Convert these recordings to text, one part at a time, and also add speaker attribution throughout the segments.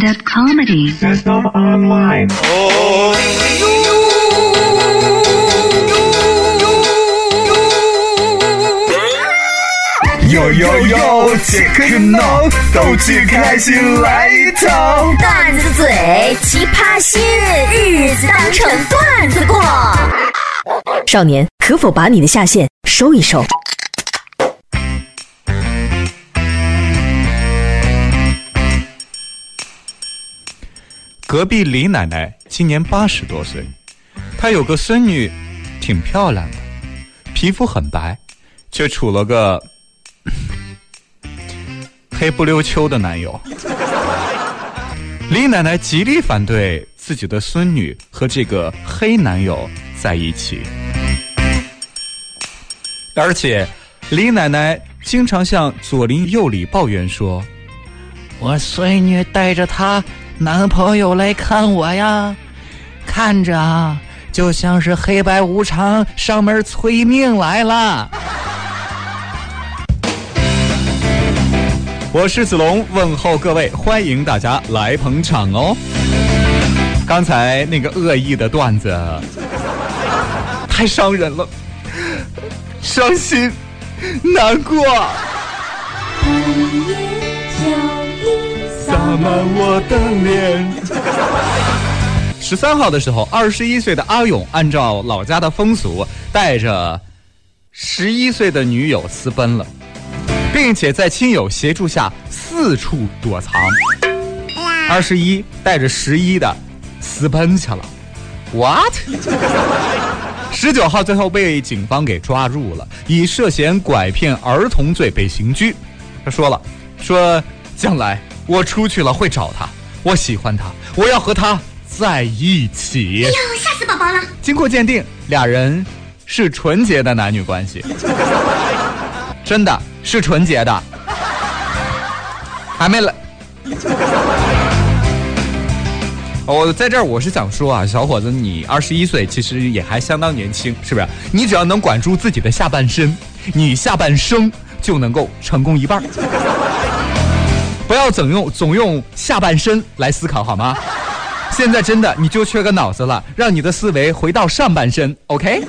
Speaker 1: stand-up comedy.
Speaker 2: Stand up online.
Speaker 3: 呦呦呦，切克闹，逗趣开心来一套。
Speaker 4: 段子嘴，奇葩心，日子当成段子过。少年，可否把你的下线收一收？
Speaker 5: 隔壁李奶奶今年八十多岁，她有个孙女，挺漂亮的，皮肤很白，却处了个 黑不溜秋的男友。李奶奶极力反对自己的孙女和这个黑男友在一起，而且李奶奶经常向左邻右里抱怨说：“我孙女带着她男朋友来看我呀，看着啊，就像是黑白无常上门催命来了。”我是子龙，问候各位，欢迎大家来捧场哦。刚才那个恶意的段子 太伤人了，伤心难过，满我的脸。十三号的时候，二十一岁的阿勇按照老家的风俗，带着十一岁的女友私奔了。并且在亲友协助下四处躲藏。二十一带着十一的私奔去了，what？十九号最后被警方给抓住了，以涉嫌拐骗儿童罪被刑拘。他说了，说将来我出去了会找他，我喜欢他，我要和他在一起。
Speaker 4: 哎呦，吓死宝宝了！
Speaker 5: 经过鉴定，俩人是纯洁的男女关系，真的。是纯洁的，还没来。我在这儿，我是想说啊，小伙子，你二十一岁，其实也还相当年轻，是不是？你只要能管住自己的下半身，你下半生就能够成功一半。不要总用总用下半身来思考，好吗？现在真的你就缺个脑子了，让你的思维回到上半身，OK？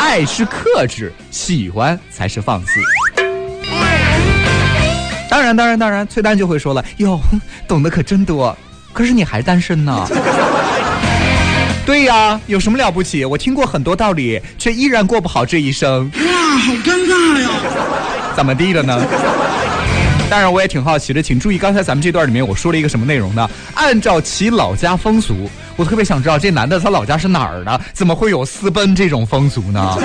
Speaker 5: 爱是克制，喜欢才是放肆。当然，当然，当然，崔丹就会说了：“哟，懂得可真多，可是你还单身呢。”对呀，有什么了不起？我听过很多道理，却依然过不好这一生。
Speaker 6: 哇，好尴尬呀！
Speaker 5: 怎么地了呢？当然，我也挺好奇的，请注意刚才咱们这段里面我说了一个什么内容呢？按照其老家风俗，我特别想知道这男的他老家是哪儿的？怎么会有私奔这种风俗呢？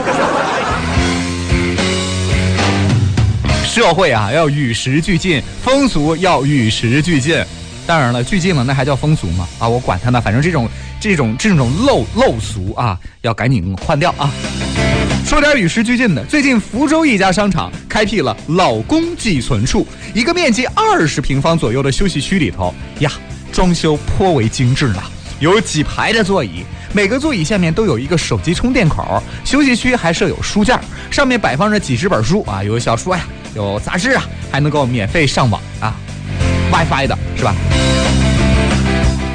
Speaker 5: 社会啊，要与时俱进，风俗要与时俱进。当然了，俱进了，那还叫风俗吗？啊，我管他呢，反正这种这种这种陋陋俗啊，要赶紧换掉啊。说点与时俱进的，最近福州一家商场开辟了老公寄存处，一个面积二十平方左右的休息区里头呀，装修颇为精致呢，有几排的座椅。每个座椅下面都有一个手机充电口，休息区还设有书架，上面摆放着几十本书啊，有小说呀，有杂志啊，还能够免费上网啊，WiFi 的是吧？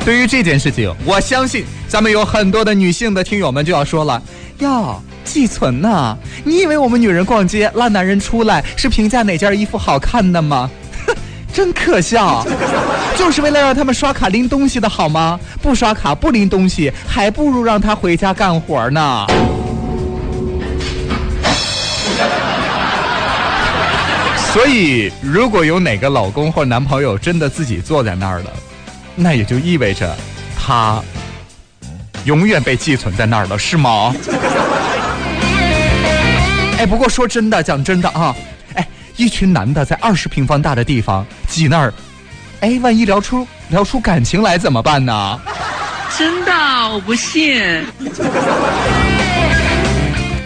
Speaker 5: 对于这件事情，我相信咱们有很多的女性的听友们就要说了，哟，寄存呢？你以为我们女人逛街拉男人出来是评价哪件衣服好看的吗？真可笑，就是为了让他们刷卡拎东西的好吗？不刷卡不拎东西，还不如让他回家干活呢。所以，如果有哪个老公或男朋友真的自己坐在那儿了，那也就意味着他永远被寄存在那儿了，是吗？哎，不过说真的，讲真的啊。哎一群男的在二十平方大的地方挤那儿，哎，万一聊出聊出感情来怎么办呢？
Speaker 7: 真的，我不信。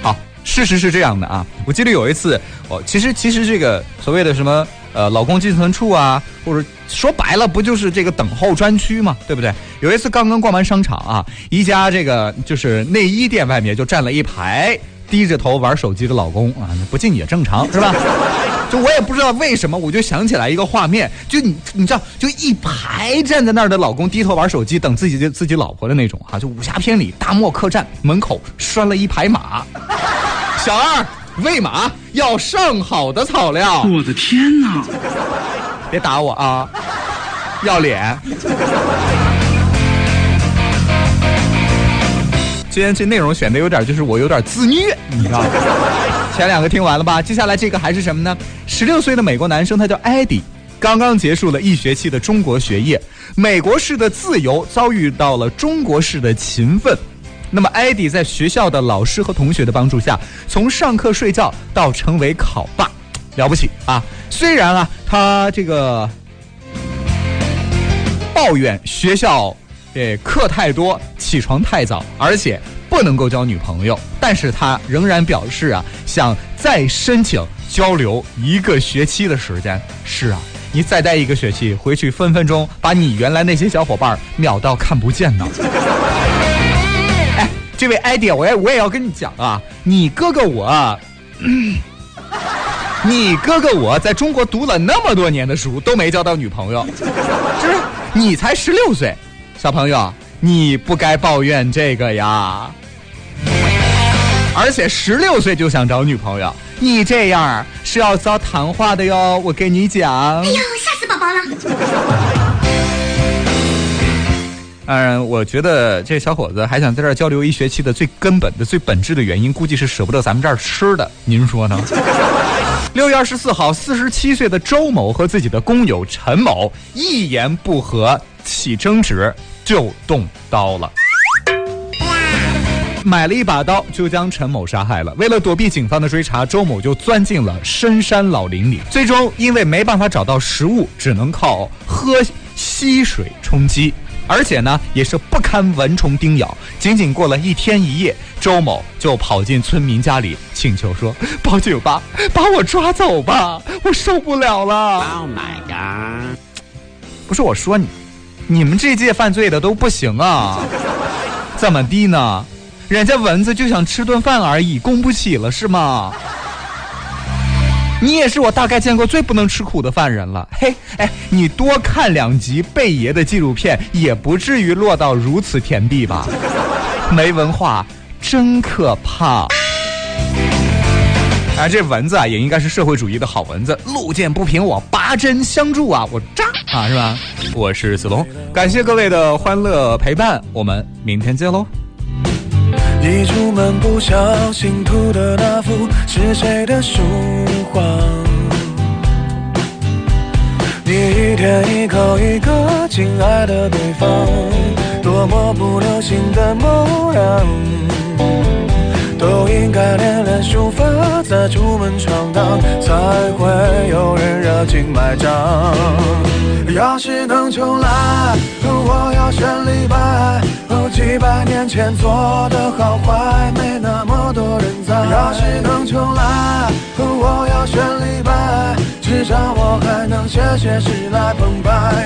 Speaker 5: 好，事实是这样的啊。我记得有一次，哦，其实其实这个所谓的什么呃老公寄存处啊，或者说白了不就是这个等候专区嘛，对不对？有一次刚刚逛完商场啊，一家这个就是内衣店外面就站了一排低着头玩手机的老公啊，不进也正常 是吧？就我也不知道为什么，我就想起来一个画面，就你你知道，就一排站在那儿的老公低头玩手机等自己的自己老婆的那种哈，就武侠片里大漠客栈门口拴了一排马，小二喂马要上好的草料，
Speaker 6: 我的天哪！
Speaker 5: 别打我啊，要脸。今天这内容选的有点，就是我有点自虐，你知道？前两个听完了吧？接下来这个还是什么呢？十六岁的美国男生，他叫艾迪，刚刚结束了一学期的中国学业。美国式的自由遭遇到了中国式的勤奋。那么，艾迪在学校的老师和同学的帮助下，从上课睡觉到成为考霸，了不起啊！虽然啊，他这个抱怨学校。这课太多，起床太早，而且不能够交女朋友。但是他仍然表示啊，想再申请交流一个学期的时间。是啊，你再待一个学期，回去分分钟把你原来那些小伙伴秒到看不见呢。哎，这位艾迪，我也我也要跟你讲啊，你哥哥我，你哥哥我在中国读了那么多年的书，都没交到女朋友，就是你才十六岁。小朋友，你不该抱怨这个呀！而且十六岁就想找女朋友，你这样是要遭谈话的哟！我跟你讲。哎呦，吓死宝宝了！当然，我觉得这小伙子还想在这儿交流一学期的最根本的、最本质的原因，估计是舍不得咱们这儿吃的。您说呢？六月二十四号，四十七岁的周某和自己的工友陈某一言不合。起争执就动刀了，买了一把刀就将陈某杀害了。为了躲避警方的追查，周某就钻进了深山老林里。最终因为没办法找到食物，只能靠喝溪水充饥，而且呢也是不堪蚊虫叮咬。仅仅过了一天一夜，周某就跑进村民家里请求说：“报警吧，把我抓走吧，我受不了了。” Oh my god！不是我说你。你们这届犯罪的都不行啊！怎么地呢？人家蚊子就想吃顿饭而已，供不起了是吗？你也是我大概见过最不能吃苦的犯人了。嘿，哎，你多看两集贝爷的纪录片，也不至于落到如此田地吧？没文化，真可怕。啊，这蚊子啊，也应该是社会主义的好蚊子。路见不平，我拔针相助啊，我扎啊，是吧？我是子龙，感谢各位的欢乐陪伴，我们明天见喽。一出门不小心吐的那幅是谁的书画？你一天一口一个亲爱的对方，多么不流行的模样。都应该练练书法，再出门闯荡，才会有人热情买账。要是能重来，我要选李白。几百年前做的好坏，没那么多人在。要是能重来，我要选李白。至少我还能写写诗来澎湃，